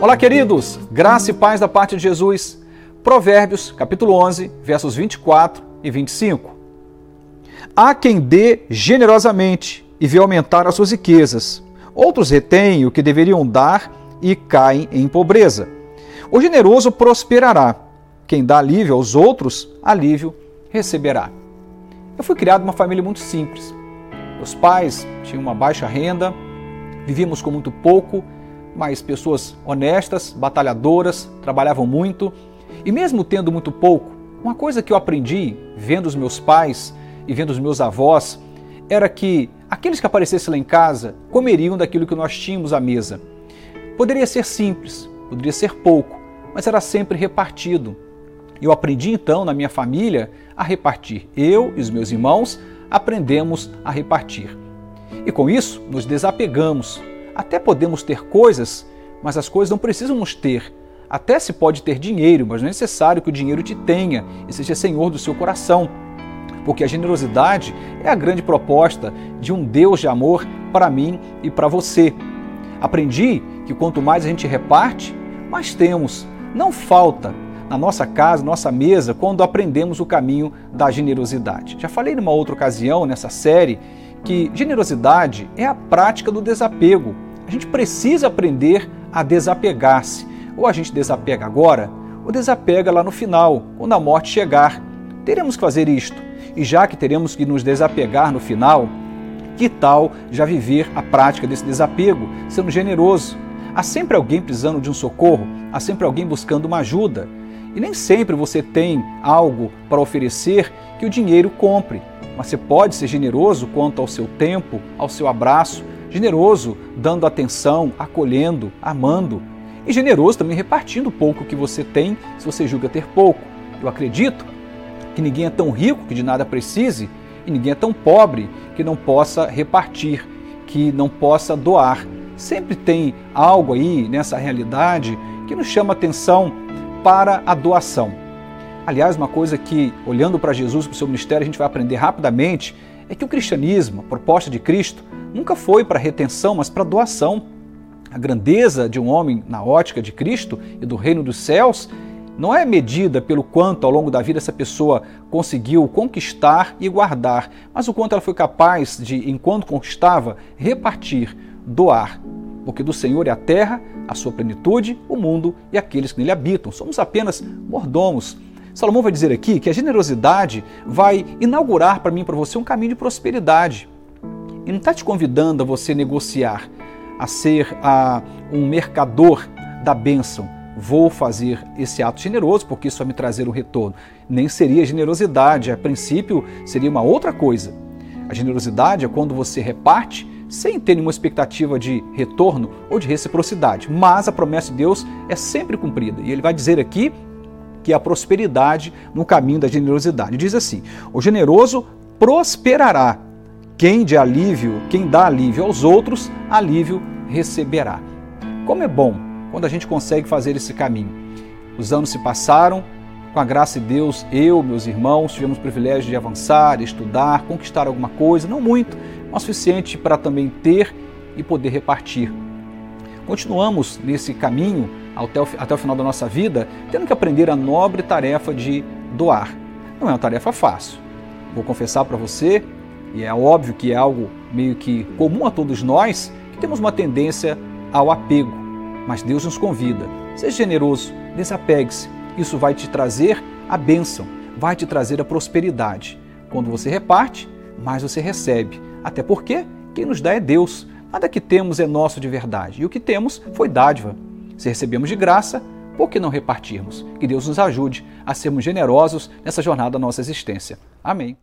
Olá, queridos! Graça e paz da parte de Jesus. Provérbios, capítulo 11, versos 24 e 25. Há quem dê generosamente e vê aumentar as suas riquezas. Outros retêm o que deveriam dar e caem em pobreza. O generoso prosperará. Quem dá alívio aos outros, alívio receberá. Eu fui criado numa família muito simples. Meus pais tinham uma baixa renda, vivíamos com muito pouco mas pessoas honestas, batalhadoras, trabalhavam muito. E mesmo tendo muito pouco, uma coisa que eu aprendi vendo os meus pais e vendo os meus avós era que aqueles que aparecessem lá em casa comeriam daquilo que nós tínhamos à mesa. Poderia ser simples, poderia ser pouco, mas era sempre repartido. Eu aprendi então na minha família a repartir. Eu e os meus irmãos aprendemos a repartir. E com isso nos desapegamos até podemos ter coisas, mas as coisas não precisam nos ter. Até se pode ter dinheiro, mas não é necessário que o dinheiro te tenha e seja senhor do seu coração. Porque a generosidade é a grande proposta de um Deus de amor para mim e para você. Aprendi que quanto mais a gente reparte, mais temos. Não falta na nossa casa, nossa mesa, quando aprendemos o caminho da generosidade. Já falei numa outra ocasião nessa série que generosidade é a prática do desapego. A gente precisa aprender a desapegar-se. Ou a gente desapega agora, ou desapega lá no final, quando a morte chegar. Teremos que fazer isto. E já que teremos que nos desapegar no final, que tal já viver a prática desse desapego, sendo generoso? Há sempre alguém precisando de um socorro, há sempre alguém buscando uma ajuda. E nem sempre você tem algo para oferecer que o dinheiro compre mas você pode ser generoso quanto ao seu tempo, ao seu abraço, generoso dando atenção, acolhendo, amando, e generoso também repartindo o pouco que você tem, se você julga ter pouco. Eu acredito que ninguém é tão rico que de nada precise, e ninguém é tão pobre que não possa repartir, que não possa doar. Sempre tem algo aí nessa realidade que nos chama atenção para a doação. Aliás, uma coisa que, olhando para Jesus, para o seu ministério, a gente vai aprender rapidamente é que o cristianismo, a proposta de Cristo, nunca foi para retenção, mas para doação. A grandeza de um homem na ótica de Cristo e do reino dos céus não é medida pelo quanto ao longo da vida essa pessoa conseguiu conquistar e guardar, mas o quanto ela foi capaz de, enquanto conquistava, repartir, doar. Porque do Senhor é a terra, a sua plenitude, o mundo e aqueles que nele habitam. Somos apenas mordomos Salomão vai dizer aqui que a generosidade vai inaugurar para mim e para você um caminho de prosperidade. E não está te convidando a você negociar, a ser a, um mercador da bênção. Vou fazer esse ato generoso porque isso vai me trazer um retorno. Nem seria generosidade, a princípio seria uma outra coisa. A generosidade é quando você reparte sem ter nenhuma expectativa de retorno ou de reciprocidade. Mas a promessa de Deus é sempre cumprida. E ele vai dizer aqui que é a prosperidade no caminho da generosidade. Diz assim: o generoso prosperará. Quem de alívio, quem dá alívio aos outros, alívio receberá. Como é bom quando a gente consegue fazer esse caminho. Os anos se passaram, com a graça de Deus, eu, meus irmãos, tivemos o privilégio de avançar, estudar, conquistar alguma coisa, não muito, mas suficiente para também ter e poder repartir. Continuamos nesse caminho até o, até o final da nossa vida, tendo que aprender a nobre tarefa de doar. Não é uma tarefa fácil. Vou confessar para você, e é óbvio que é algo meio que comum a todos nós, que temos uma tendência ao apego. Mas Deus nos convida. Seja generoso, desapegue-se. Isso vai te trazer a bênção, vai te trazer a prosperidade. Quando você reparte, mais você recebe. Até porque quem nos dá é Deus. Nada que temos é nosso de verdade. E o que temos foi dádiva. Se recebemos de graça, por que não repartirmos? Que Deus nos ajude a sermos generosos nessa jornada da nossa existência. Amém.